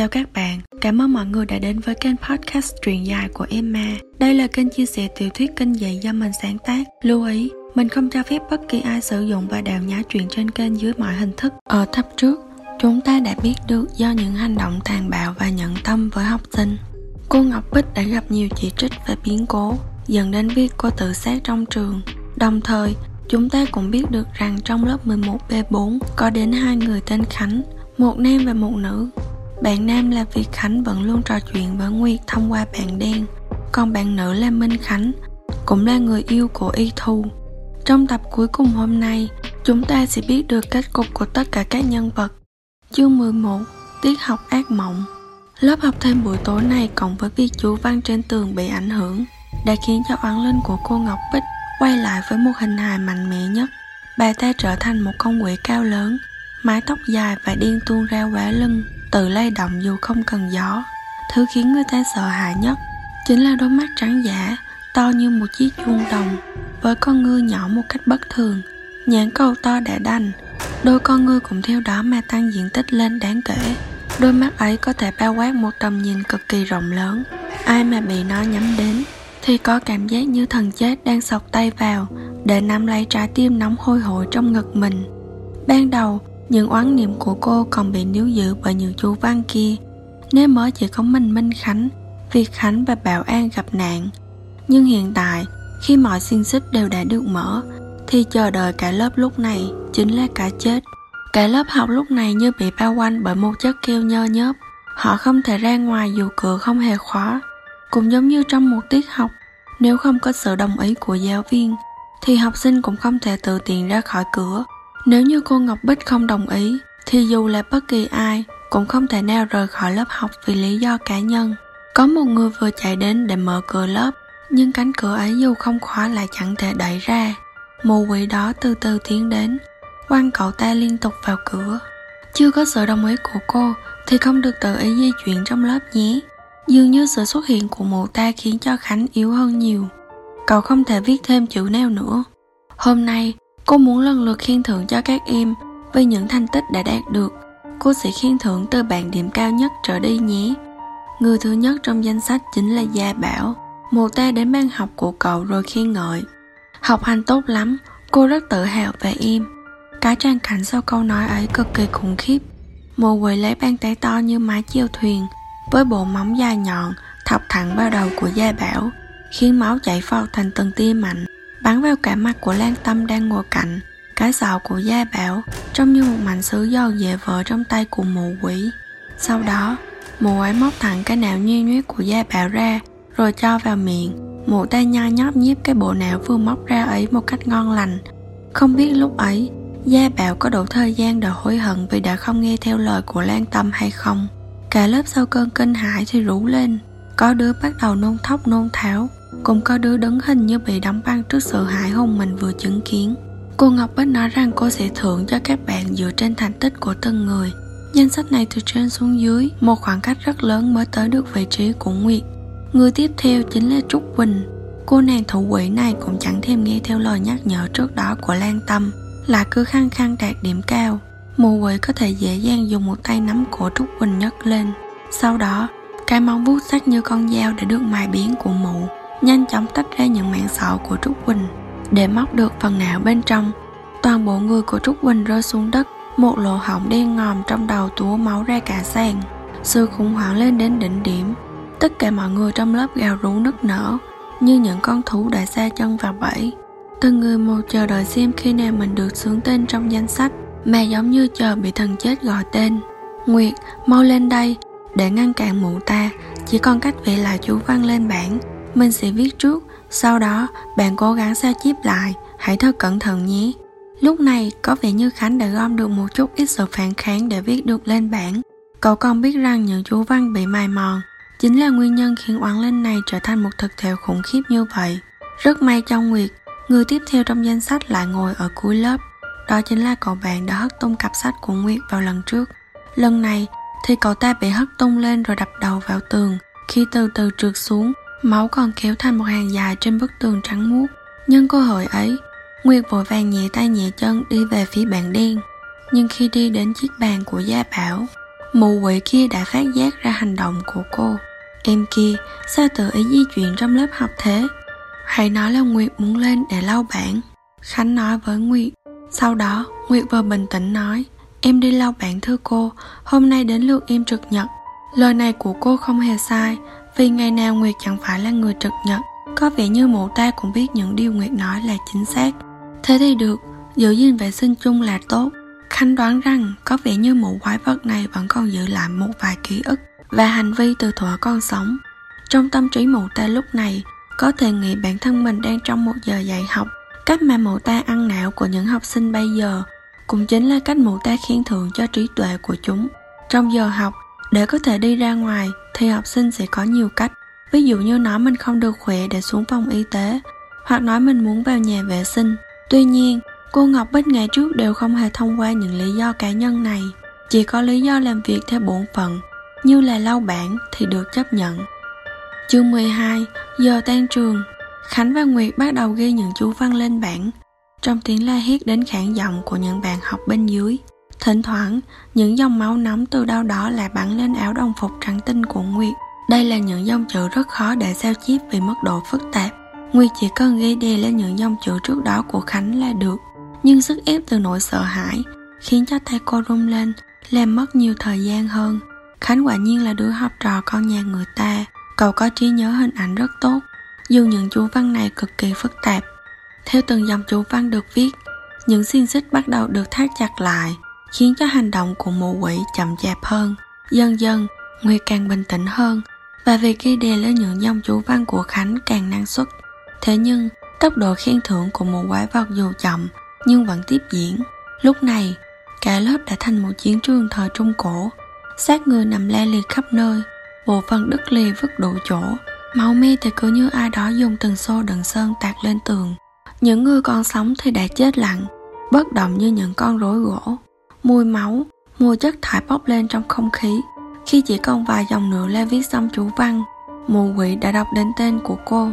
Chào các bạn, cảm ơn mọi người đã đến với kênh podcast truyện dài của Emma. Đây là kênh chia sẻ tiểu thuyết kinh dị do mình sáng tác. Lưu ý, mình không cho phép bất kỳ ai sử dụng và đào nhá chuyện trên kênh dưới mọi hình thức. Ở tập trước, chúng ta đã biết được do những hành động tàn bạo và nhận tâm với học sinh. Cô Ngọc Bích đã gặp nhiều chỉ trích và biến cố, dẫn đến việc cô tự sát trong trường. Đồng thời, chúng ta cũng biết được rằng trong lớp 11B4 có đến hai người tên Khánh, một nam và một nữ. Bạn nam là Việt Khánh vẫn luôn trò chuyện với Nguyệt thông qua bạn đen, còn bạn nữ là Minh Khánh, cũng là người yêu của Y Thu. Trong tập cuối cùng hôm nay, chúng ta sẽ biết được kết cục của tất cả các nhân vật. Chương 11 Tiết học ác mộng Lớp học thêm buổi tối này cộng với việc chú văn trên tường bị ảnh hưởng đã khiến cho oán linh của cô Ngọc Bích quay lại với một hình hài mạnh mẽ nhất. Bà ta trở thành một con quỷ cao lớn, mái tóc dài và điên tuôn ra quả lưng, tự lay động dù không cần gió. Thứ khiến người ta sợ hãi nhất chính là đôi mắt trắng giả, to như một chiếc chuông đồng, với con ngươi nhỏ một cách bất thường. Nhãn cầu to đã đành, đôi con ngươi cũng theo đó mà tăng diện tích lên đáng kể. Đôi mắt ấy có thể bao quát một tầm nhìn cực kỳ rộng lớn. Ai mà bị nó nhắm đến thì có cảm giác như thần chết đang sọc tay vào để nắm lấy trái tim nóng hôi hổi trong ngực mình. Ban đầu, những oán niệm của cô còn bị níu giữ bởi những chú văn kia. Nếu mới chỉ có mình Minh Khánh, Việt Khánh và Bảo An gặp nạn. Nhưng hiện tại, khi mọi xiên xích đều đã được mở, thì chờ đợi cả lớp lúc này chính là cả chết. Cả lớp học lúc này như bị bao quanh bởi một chất keo nhơ nhớp. Họ không thể ra ngoài dù cửa không hề khóa. Cũng giống như trong một tiết học, nếu không có sự đồng ý của giáo viên, thì học sinh cũng không thể tự tiện ra khỏi cửa. Nếu như cô Ngọc Bích không đồng ý, thì dù là bất kỳ ai cũng không thể nào rời khỏi lớp học vì lý do cá nhân. Có một người vừa chạy đến để mở cửa lớp, nhưng cánh cửa ấy dù không khóa lại chẳng thể đẩy ra. Mù quỷ đó từ từ tiến đến, quăng cậu ta liên tục vào cửa. Chưa có sự đồng ý của cô thì không được tự ý di chuyển trong lớp nhé. Dường như sự xuất hiện của mụ ta khiến cho Khánh yếu hơn nhiều. Cậu không thể viết thêm chữ nào nữa. Hôm nay, cô muốn lần lượt khen thưởng cho các em vì những thành tích đã đạt được. Cô sẽ khen thưởng từ bảng điểm cao nhất trở đi nhé. Người thứ nhất trong danh sách chính là Gia Bảo. Mụ ta đến ban học của cậu rồi khen ngợi. Học hành tốt lắm, cô rất tự hào về em. Cái trang cảnh sau câu nói ấy cực kỳ khủng khiếp. Mụ quỳ lấy bàn tay to như mái chèo thuyền, với bộ móng dài nhọn thọc thẳng vào đầu của Gia Bảo, khiến máu chảy phao thành từng tia mạnh, bắn vào cả mặt của Lan Tâm đang ngồi cạnh. Cái sọ của Gia Bảo trông như một mảnh sứ giòn dễ vỡ trong tay của mụ quỷ. Sau đó, mụ ấy móc thẳng cái não nhuê nhuyết của Gia Bảo ra, rồi cho vào miệng. Mụ tay nhai nhóp nhiếp cái bộ não vừa móc ra ấy một cách ngon lành. Không biết lúc ấy, Gia Bảo có đủ thời gian để hối hận vì đã không nghe theo lời của Lan Tâm hay không. Cả lớp sau cơn kinh hãi thì rú lên Có đứa bắt đầu nôn thóc nôn tháo cũng có đứa đứng hình như bị đóng băng trước sự hãi hùng mình vừa chứng kiến. Cô Ngọc Bích nói rằng cô sẽ thưởng cho các bạn dựa trên thành tích của từng người. Danh sách này từ trên xuống dưới Một khoảng cách rất lớn mới tới được vị trí của Nguyệt. Người tiếp theo chính là Trúc Quỳnh. Cô nàng thủ quỷ này cũng chẳng thêm nghe theo lời nhắc nhở trước đó của Lan Tâm Là cứ khăng khăng đạt điểm cao. Mù quỷ có thể dễ dàng dùng một tay nắm cổ Trúc Quỳnh nhấc lên. Sau đó, cái móng vuốt sắc như con dao đã được mài biến của mụ, nhanh chóng tách ra những mạng sọ của Trúc Quỳnh để móc được phần não bên trong. Toàn bộ người của Trúc Quỳnh rơi xuống đất, một lỗ hổng đen ngòm trong đầu túa máu ra cả sàn. Sự khủng hoảng lên đến đỉnh điểm. Tất cả mọi người trong lớp gào rú nức nở, như những con thú đã xa chân vào bẫy. Từng người một chờ đợi xem khi nào mình được xướng tên trong danh sách mà giống như chờ bị thần chết gọi tên nguyệt mau lên đây để ngăn cản mụ ta chỉ còn cách vẽ lại chú văn lên bảng mình sẽ viết trước sau đó bạn cố gắng sao chép lại. Hãy thật cẩn thận nhé. Lúc này có vẻ như khánh đã gom được một chút ít sự phản kháng để viết được lên bảng. Cậu còn biết rằng những chú văn bị mài mòn chính là nguyên nhân khiến oán linh này trở thành một thực thể khủng khiếp như vậy. Rất may cho nguyệt người tiếp theo trong danh sách lại ngồi ở cuối lớp. Đó chính là cậu bạn đã hất tung cặp sách của Nguyệt vào lần trước. Lần này thì cậu ta bị hất tung lên rồi đập đầu vào tường. Khi từ từ trượt xuống, máu còn kéo thành một hàng dài trên bức tường trắng muốt. Nhân cơ hội ấy, Nguyệt vội vàng nhẹ tay nhẹ chân đi về phía bàn đen. Nhưng khi đi đến chiếc bàn của Gia Bảo, Mụ quỷ kia đã phát giác ra hành động của cô. Em kia, sao tự ý di chuyển trong lớp học thế? Hãy nói là Nguyệt muốn lên để lau bảng. Khánh nói với Nguyệt. Sau đó, Nguyệt vừa bình tĩnh nói, em đi lau bảng thưa cô, hôm nay đến lượt em trực nhật. Lời này của cô không hề sai, vì ngày nào Nguyệt chẳng phải là người trực nhật. Có vẻ như mụ ta cũng biết những điều Nguyệt nói là chính xác. Thế thì được, giữ gìn vệ sinh chung là tốt. KhaNh đoán rằng có vẻ như mụ quái vật này vẫn còn giữ lại một vài ký ức và hành vi từ thuở con sống. Trong tâm trí mụ ta lúc này, có thể nghĩ bản thân mình đang trong một giờ dạy học. Cách mà mụ ta ăn não của những học sinh bây giờ cũng chính là cách mụ ta khen thưởng cho trí tuệ của chúng. Trong giờ học, để có thể đi ra ngoài thì học sinh sẽ có nhiều cách. Ví dụ như nói mình không được khỏe để xuống phòng y tế, hoặc nói mình muốn vào nhà vệ sinh. Tuy nhiên, cô Ngọc Bích ngày trước đều không hề thông qua những lý do cá nhân này. Chỉ có lý do làm việc theo bổn phận, như là lau bảng thì được chấp nhận. Chương 12, giờ tan trường, Khánh và Nguyệt bắt đầu ghi những chú văn lên bảng, trong tiếng la hét đến khản giọng của những bạn học bên dưới. Thỉnh thoảng, những dòng máu nóng từ đâu đó lại bắn lên áo đồng phục trắng tinh của Nguyệt. Đây là những dòng chữ rất khó để sao chép vì mức độ phức tạp. Nguyệt chỉ cần ghi đè lên những dòng chữ trước đó của Khánh là được. Nhưng sức ép từ nỗi sợ hãi khiến cho tay cô rung lên, làm mất nhiều thời gian hơn. Khánh quả nhiên là đứa học trò con nhà người ta. Cậu có trí nhớ hình ảnh rất tốt, dù những chú văn này cực kỳ phức tạp. Theo từng dòng chú văn được viết, những xiên xích bắt đầu được thắt chặt lại, khiến cho hành động của mụ quỷ chậm chạp hơn. Dần dần, Nguyệt càng bình tĩnh hơn, và việc ghi đề lên những dòng chú văn của Khánh càng năng suất. Thế nhưng, tốc độ khen thưởng của một quái vật dù chậm nhưng vẫn tiếp diễn. Lúc này, cả lớp đã thành một chiến trường thời Trung Cổ. xác người nằm la liệt khắp nơi, bộ phận đứt lìa vứt đủ chỗ. Máu me thì cứ như ai đó dùng từng xô đựng sơn tạt lên tường. Những người còn sống thì đã chết lặng, bất động như những con rối gỗ. Mùi máu, mùi chất thải bốc lên trong không khí. Khi chỉ còn vài dòng nữa la viết xong chú văn, mù quỷ đã đọc đến tên của cô.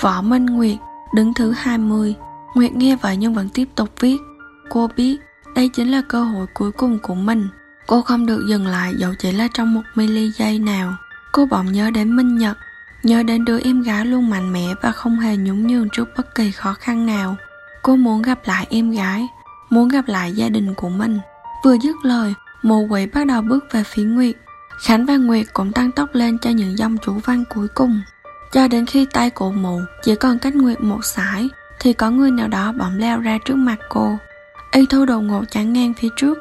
Võ Minh Nguyệt, đứng thứ 20. Nguyệt nghe vậy nhưng vẫn tiếp tục viết. Cô biết đây chính là cơ hội cuối cùng của mình. Cô không được dừng lại dẫu chỉ là trong một mili giây nào. Cô bỗng nhớ đến Minh Nhật, nhớ đến đứa em gái luôn mạnh mẽ và không hề nhún nhường trước bất kỳ khó khăn nào. Cô muốn gặp lại em gái, muốn gặp lại gia đình của mình. Vừa dứt lời, mù quỷ bắt đầu bước về phía Nguyệt. Khánh và Nguyệt cũng tăng tốc lên cho những dòng chủ văn cuối cùng. Cho đến khi tay của mụ chỉ còn cách Nguyệt một sải, thì có người nào đó bỗng leo ra trước mặt cô. Y Thu đột ngột chắn ngang phía trước.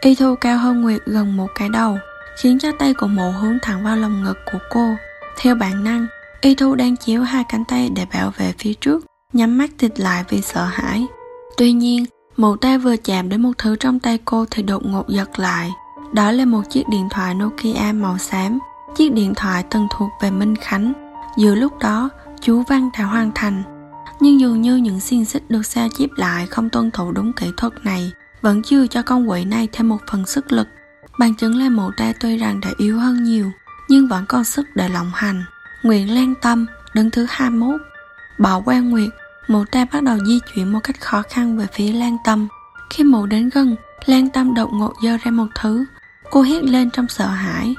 Y Thu cao hơn Nguyệt gần một cái đầu, khiến cho tay của mụ hướng thẳng vào lồng ngực của cô. Theo bản năng, Y Thu đang chiếu hai cánh tay để bảo vệ phía trước, nhắm mắt thịt lại vì sợ hãi. Tuy nhiên, một tay vừa chạm đến một thứ trong tay cô thì đột ngột giật lại. Đó là một chiếc điện thoại Nokia màu xám, chiếc điện thoại từng thuộc về Minh Khánh. Giữa lúc đó, chú Văn đã hoàn thành. Nhưng dường như những xiên xích được sao chép lại không tuân thủ đúng kỹ thuật này, vẫn chưa cho con quỷ này thêm một phần sức lực. Bằng chứng là mộ ta tuy rằng đã yếu hơn nhiều, nhưng vẫn còn sức để lộng hành. Nguyện Lan Tâm, đứng thứ 21. Bỏ qua Nguyệt, mụ ta bắt đầu di chuyển một cách khó khăn về phía Lan Tâm. Khi mụ đến gần, Lan Tâm đột ngột giơ ra một thứ. Cô hét lên trong sợ hãi.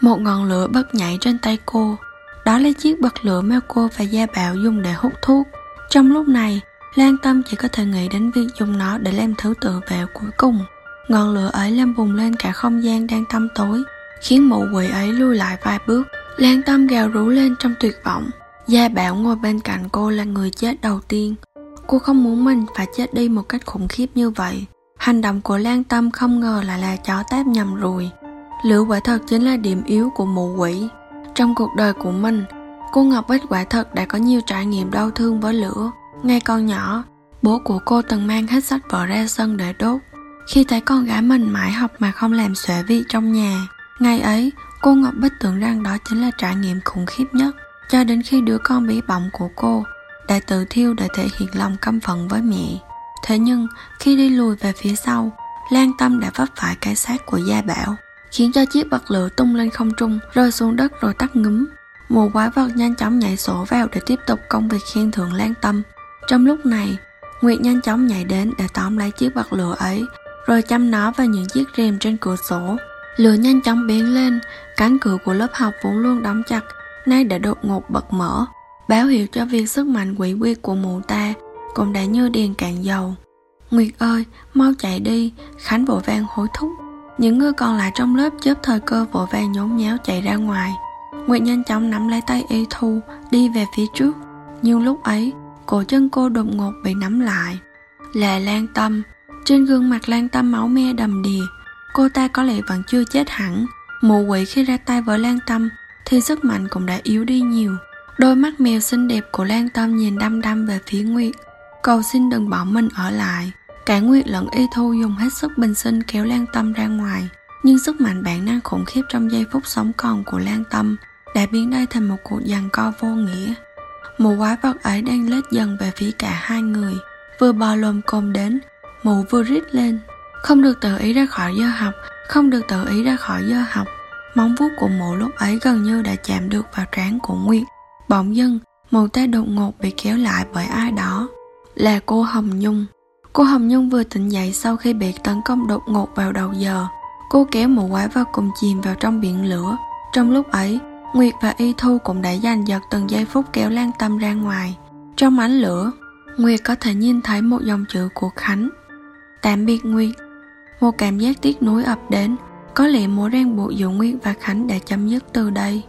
Một ngọn lửa bật nhảy trên tay cô. Đó là chiếc bật lửa mà cô và Gia Bảo dùng để hút thuốc. Trong lúc này, Lan Tâm chỉ có thể nghĩ đến việc dùng nó để làm thứ tự vệ cuối cùng. Ngọn lửa ấy làm bùng lên cả không gian đang tăm tối, khiến mụ quỷ ấy lui lại vài bước. Lan Tâm gào rú lên trong tuyệt vọng. Gia Bảo ngồi bên cạnh cô là người chết đầu tiên. Cô không muốn mình phải chết đi một cách khủng khiếp như vậy. Hành động của Lan Tâm không ngờ lại là chó táp nhầm rồi. Lửa quả thật chính là điểm yếu của mụ quỷ. Trong cuộc đời của mình, cô Ngọc Bích quả thật đã có nhiều trải nghiệm đau thương với lửa. Ngay con nhỏ, bố của cô từng mang hết sách vở ra sân để đốt. Khi thấy con gái mình mãi học mà không làm xòe vị trong nhà, ngày ấy cô Ngọc Bích tưởng rằng đó chính là trải nghiệm khủng khiếp nhất. Cho đến khi đứa con bí bỏng của cô đã tự thiêu để thể hiện lòng căm phận với mẹ. Thế nhưng, khi đi lùi về phía sau, Lan Tâm đã vấp phải cái xác của Gia Bảo, khiến cho chiếc bật lửa tung lên không trung, rơi xuống đất rồi tắt ngúm. Một quái vật nhanh chóng nhảy sổ vào để tiếp tục công việc khen thưởng Lan Tâm. Trong lúc này, Nguyệt nhanh chóng nhảy đến để tóm lấy chiếc bật lửa ấy, rồi chăm nó vào những chiếc rèm trên cửa sổ. Lửa nhanh chóng bén lên, cánh cửa của lớp học vốn luôn đóng chặt, nay đã đột ngột bật mở, báo hiệu cho việc sức mạnh quỷ quyệt của mụ ta cũng đã như điền cạn dầu. Nguyệt ơi, mau chạy đi, Khánh vội vàng hối thúc. Những người còn lại trong lớp chớp thời cơ vội vàng nhốn nháo chạy ra ngoài. Nguyệt nhanh chóng nắm lấy tay y thu, đi về phía trước. Nhưng lúc ấy, cổ chân cô đột ngột bị nắm lại. Là Lan Tâm, trên gương mặt Lan Tâm máu me đầm đìa. Cô ta có lẽ vẫn chưa chết hẳn. Mụ quỷ khi ra tay với Lan Tâm thì sức mạnh cũng đã yếu đi nhiều. Đôi mắt mèo xinh đẹp của Lan Tâm nhìn đăm đăm về phía Nguyệt. Cầu xin đừng bỏ mình ở lại. Cả Nguyệt lẫn Y Thu dùng hết sức bình sinh kéo Lan Tâm ra ngoài. Nhưng sức mạnh bản năng khủng khiếp trong giây phút sống còn của Lan Tâm đã biến đây thành một cuộc giằng co vô nghĩa. Mụ quái vật ấy đang lết dần về phía cả hai người. Vừa bò lồm cồm đến, mụ vừa rít lên. Không được tự ý ra khỏi giờ học, không được tự ý ra khỏi giờ học. Móng vuốt của mụ lúc ấy gần như đã chạm được vào trán của Nguyệt. Bỗng dưng, mụ ta đột ngột bị kéo lại bởi ai đó. Là cô Hồng Nhung. Cô Hồng Nhung vừa tỉnh dậy sau khi bị tấn công đột ngột vào đầu giờ. Cô kéo mụ quái vật cùng chìm vào trong biển lửa. Trong lúc ấy, Nguyệt và Y Thu cũng đã giành giật từng giây phút kéo Lan Tâm ra ngoài. Trong ánh lửa, Nguyệt có thể nhìn thấy một dòng chữ của Khánh. Tạm biệt Nguyệt. Một cảm giác tiếc nuối ập đến, có lẽ mối ràng buộc giữa Nguyệt và Khánh đã chấm dứt từ đây.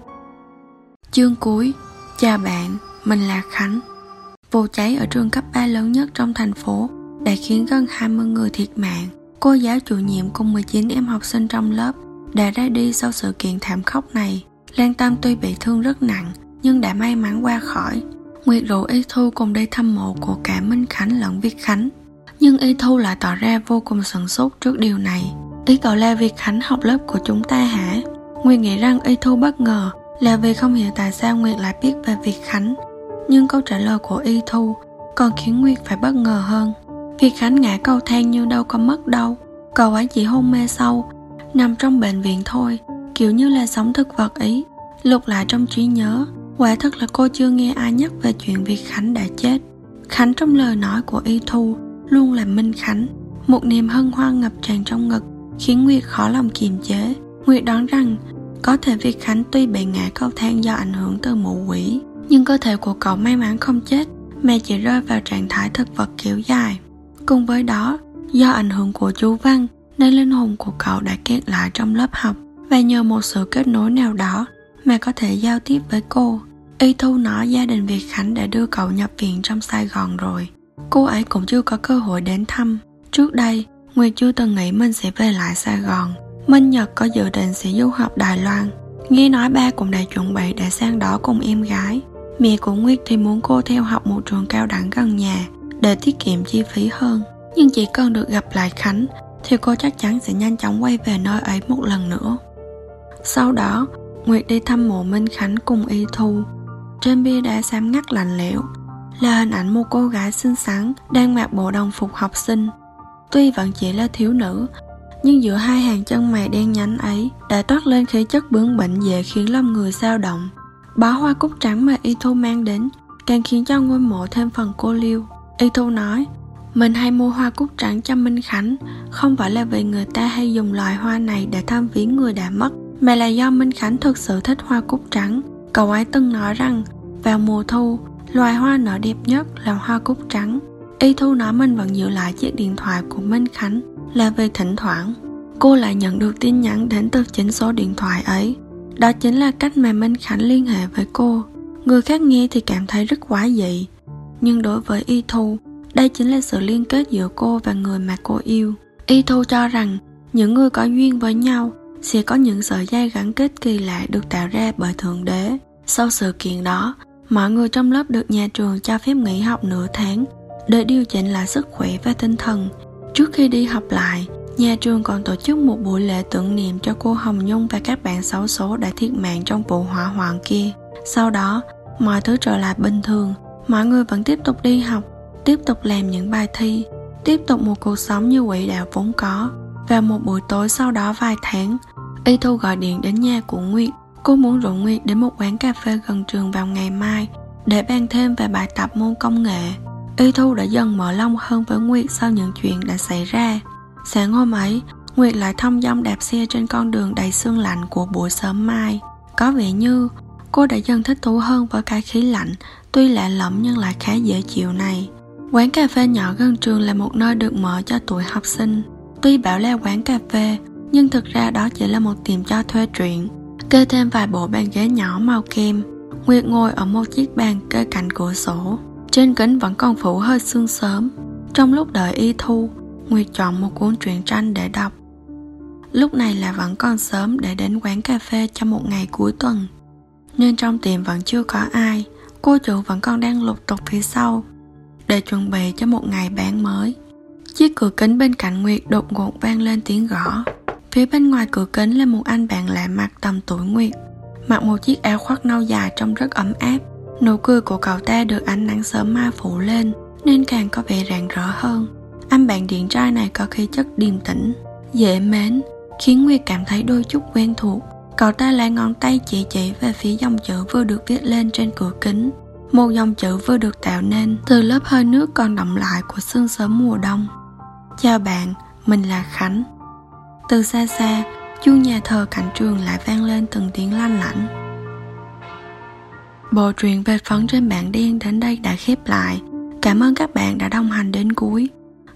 Chương cuối Chào bạn, mình là Khánh. Vụ cháy ở trường cấp 3 lớn nhất trong thành phố đã khiến gần 20 người thiệt mạng. Cô giáo chủ nhiệm cùng 19 em học sinh trong lớp đã ra đi sau sự kiện thảm khốc này. Lan Tâm tuy bị thương rất nặng nhưng đã may mắn qua khỏi. Nguyệt rủ Y Thu cùng đi thăm mộ của cả Minh Khánh lẫn Viết Khánh. Nhưng Y Thu lại tỏ ra vô cùng sửng sốt trước điều này. Ý cậu là Việt Khánh học lớp của chúng ta hả? Nguyệt nghĩ rằng Y Thu bất ngờ là vì không hiểu tại sao Nguyệt lại biết về Việt Khánh. Nhưng câu trả lời của Y Thu còn khiến Nguyệt phải bất ngờ hơn. Việt Khánh ngã cầu thang như đâu có mất đâu. Cậu ấy chỉ hôn mê sâu, nằm trong bệnh viện thôi, kiểu như là sống thực vật ý. Lục lại trong trí nhớ, quả thật là cô chưa nghe ai nhắc về chuyện Việt Khánh đã chết. Khánh trong lời nói của Y Thu luôn là Minh Khánh. Một niềm hân hoan ngập tràn trong ngực khiến Nguyệt khó lòng kiềm chế. Nguyệt đoán rằng có thể Việt Khánh tuy bị ngã cầu thang do ảnh hưởng từ mụ quỷ, nhưng cơ thể của cậu may mắn không chết mà chỉ rơi vào trạng thái thực vật kéo dài. Cùng với đó, do ảnh hưởng của chú Văn nên linh hồn của cậu đã kết lại trong lớp học và nhờ một sự kết nối nào đó mà có thể giao tiếp với cô. Y Thu nói gia đình Việt Khánh đã đưa cậu nhập viện trong Sài Gòn rồi. Cô ấy cũng chưa có cơ hội đến thăm. Trước đây, Nguyệt chưa từng nghĩ mình sẽ về lại Sài Gòn. Minh Nhật có dự định sẽ du học Đài Loan. Nghe nói ba cũng đã chuẩn bị để sang đó cùng em gái. Mẹ của Nguyệt thì muốn cô theo học một trường cao đẳng gần nhà để tiết kiệm chi phí hơn. Nhưng chỉ cần được gặp lại Khánh thì cô chắc chắn sẽ nhanh chóng quay về nơi ấy một lần nữa. Sau đó, Nguyệt đi thăm mộ Minh Khánh cùng Y Thu. Trên bia đá xám ngắt lạnh lẽo là hình ảnh một cô gái xinh xắn đang mặc bộ đồng phục học sinh. Tuy vẫn chỉ là thiếu nữ, nhưng giữa hai hàng chân mày đen nhánh ấy đã toát lên khí chất bướng bỉnh dễ khiến lòng người sao động. Bó hoa cúc trắng mà Y Thu mang đến càng khiến cho ngôi mộ thêm phần cô liêu. Y Thu nói, mình hay mua hoa cúc trắng cho Minh Khánh, không phải là vì người ta hay dùng loài hoa này để thăm viếng người đã mất, mà là do Minh Khánh thực sự thích hoa cúc trắng. Cậu ấy từng nói rằng, vào mùa thu, loài hoa nở đẹp nhất là hoa cúc trắng. Y Thu nói mình vẫn giữ lại chiếc điện thoại của Minh Khánh là vì thỉnh thoảng cô lại nhận được tin nhắn đến từ chính số điện thoại ấy. Đó chính là cách mà Minh Khánh liên hệ với cô. Người khác nghe thì cảm thấy rất quá dị. Nhưng đối với Y Thu, đây chính là sự liên kết giữa cô và người mà cô yêu. Y Thu cho rằng những người có duyên với nhau sẽ có những sợi dây gắn kết kỳ lạ được tạo ra bởi Thượng Đế. Sau sự kiện đó, mọi người trong lớp được nhà trường cho phép nghỉ học nửa tháng để điều chỉnh lại sức khỏe và tinh thần. Trước khi đi học lại, nhà trường còn tổ chức một buổi lễ tưởng niệm cho cô Hồng Nhung và các bạn xấu số đã thiệt mạng trong vụ hỏa hoạn kia. Sau đó, mọi thứ trở lại bình thường, mọi người vẫn tiếp tục đi học, tiếp tục làm những bài thi, tiếp tục một cuộc sống như quỹ đạo vốn có. Và một buổi tối sau đó vài tháng, Y Thu gọi điện đến nhà của Nguyệt. Cô muốn rủ Nguyệt đến một quán cà phê gần trường vào ngày mai để bàn thêm về bài tập môn công nghệ. Y Thu đã dần mở lòng hơn với Nguyệt sau những chuyện đã xảy ra. Sáng hôm ấy, Nguyệt lại thông dong đạp xe trên con đường đầy sương lạnh của buổi sớm mai. Có vẻ như cô đã dần thích thú hơn với cái khí lạnh, tuy lạ lẫm nhưng lại khá dễ chịu này. Quán cà phê nhỏ gần trường là một nơi được mở cho tuổi học sinh. Tuy bảo là quán cà phê, nhưng thực ra đó chỉ là một tiệm cho thuê truyện. Kê thêm vài bộ bàn ghế nhỏ màu kem. Nguyệt ngồi ở một chiếc bàn kê cạnh cửa sổ. Trên kính vẫn còn phủ hơi sương sớm. Trong lúc đợi y thu, Nguyệt chọn một cuốn truyện tranh để đọc. Lúc này là vẫn còn sớm để đến quán cà phê cho một ngày cuối tuần. Nên trong tiệm vẫn chưa có ai, cô chủ vẫn còn đang lục tục phía sau để chuẩn bị cho một ngày bán mới. Chiếc cửa kính bên cạnh Nguyệt đột ngột vang lên tiếng gõ. Phía bên ngoài cửa kính là một anh bạn lạ mặt tầm tuổi Nguyệt, mặc một chiếc áo khoác nâu dài trông rất ấm áp. Nụ cười của cậu ta được ánh nắng sớm mai phủ lên nên càng có vẻ rạng rỡ hơn. Anh bạn điện trai này có khí chất điềm tĩnh, dễ mến, khiến Nguyệt cảm thấy đôi chút quen thuộc. Cậu ta lại ngón tay chỉ chỉ về phía dòng chữ vừa được viết lên trên cửa kính. Một dòng chữ vừa được tạo nên từ lớp hơi nước còn đọng lại của sương sớm mùa đông. Chào bạn, mình là Khánh. Từ xa xa, chuông nhà thờ cạnh trường lại vang lên từng tiếng lanh lảnh. Bộ truyện về phấn trên bảng đen đến đây đã khép lại. Cảm ơn các bạn đã đồng hành đến cuối.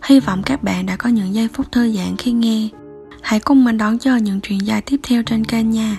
Hy vọng các bạn đã có những giây phút thư giãn khi nghe. Hãy cùng mình đón chờ những truyện dài tiếp theo trên kênh nha.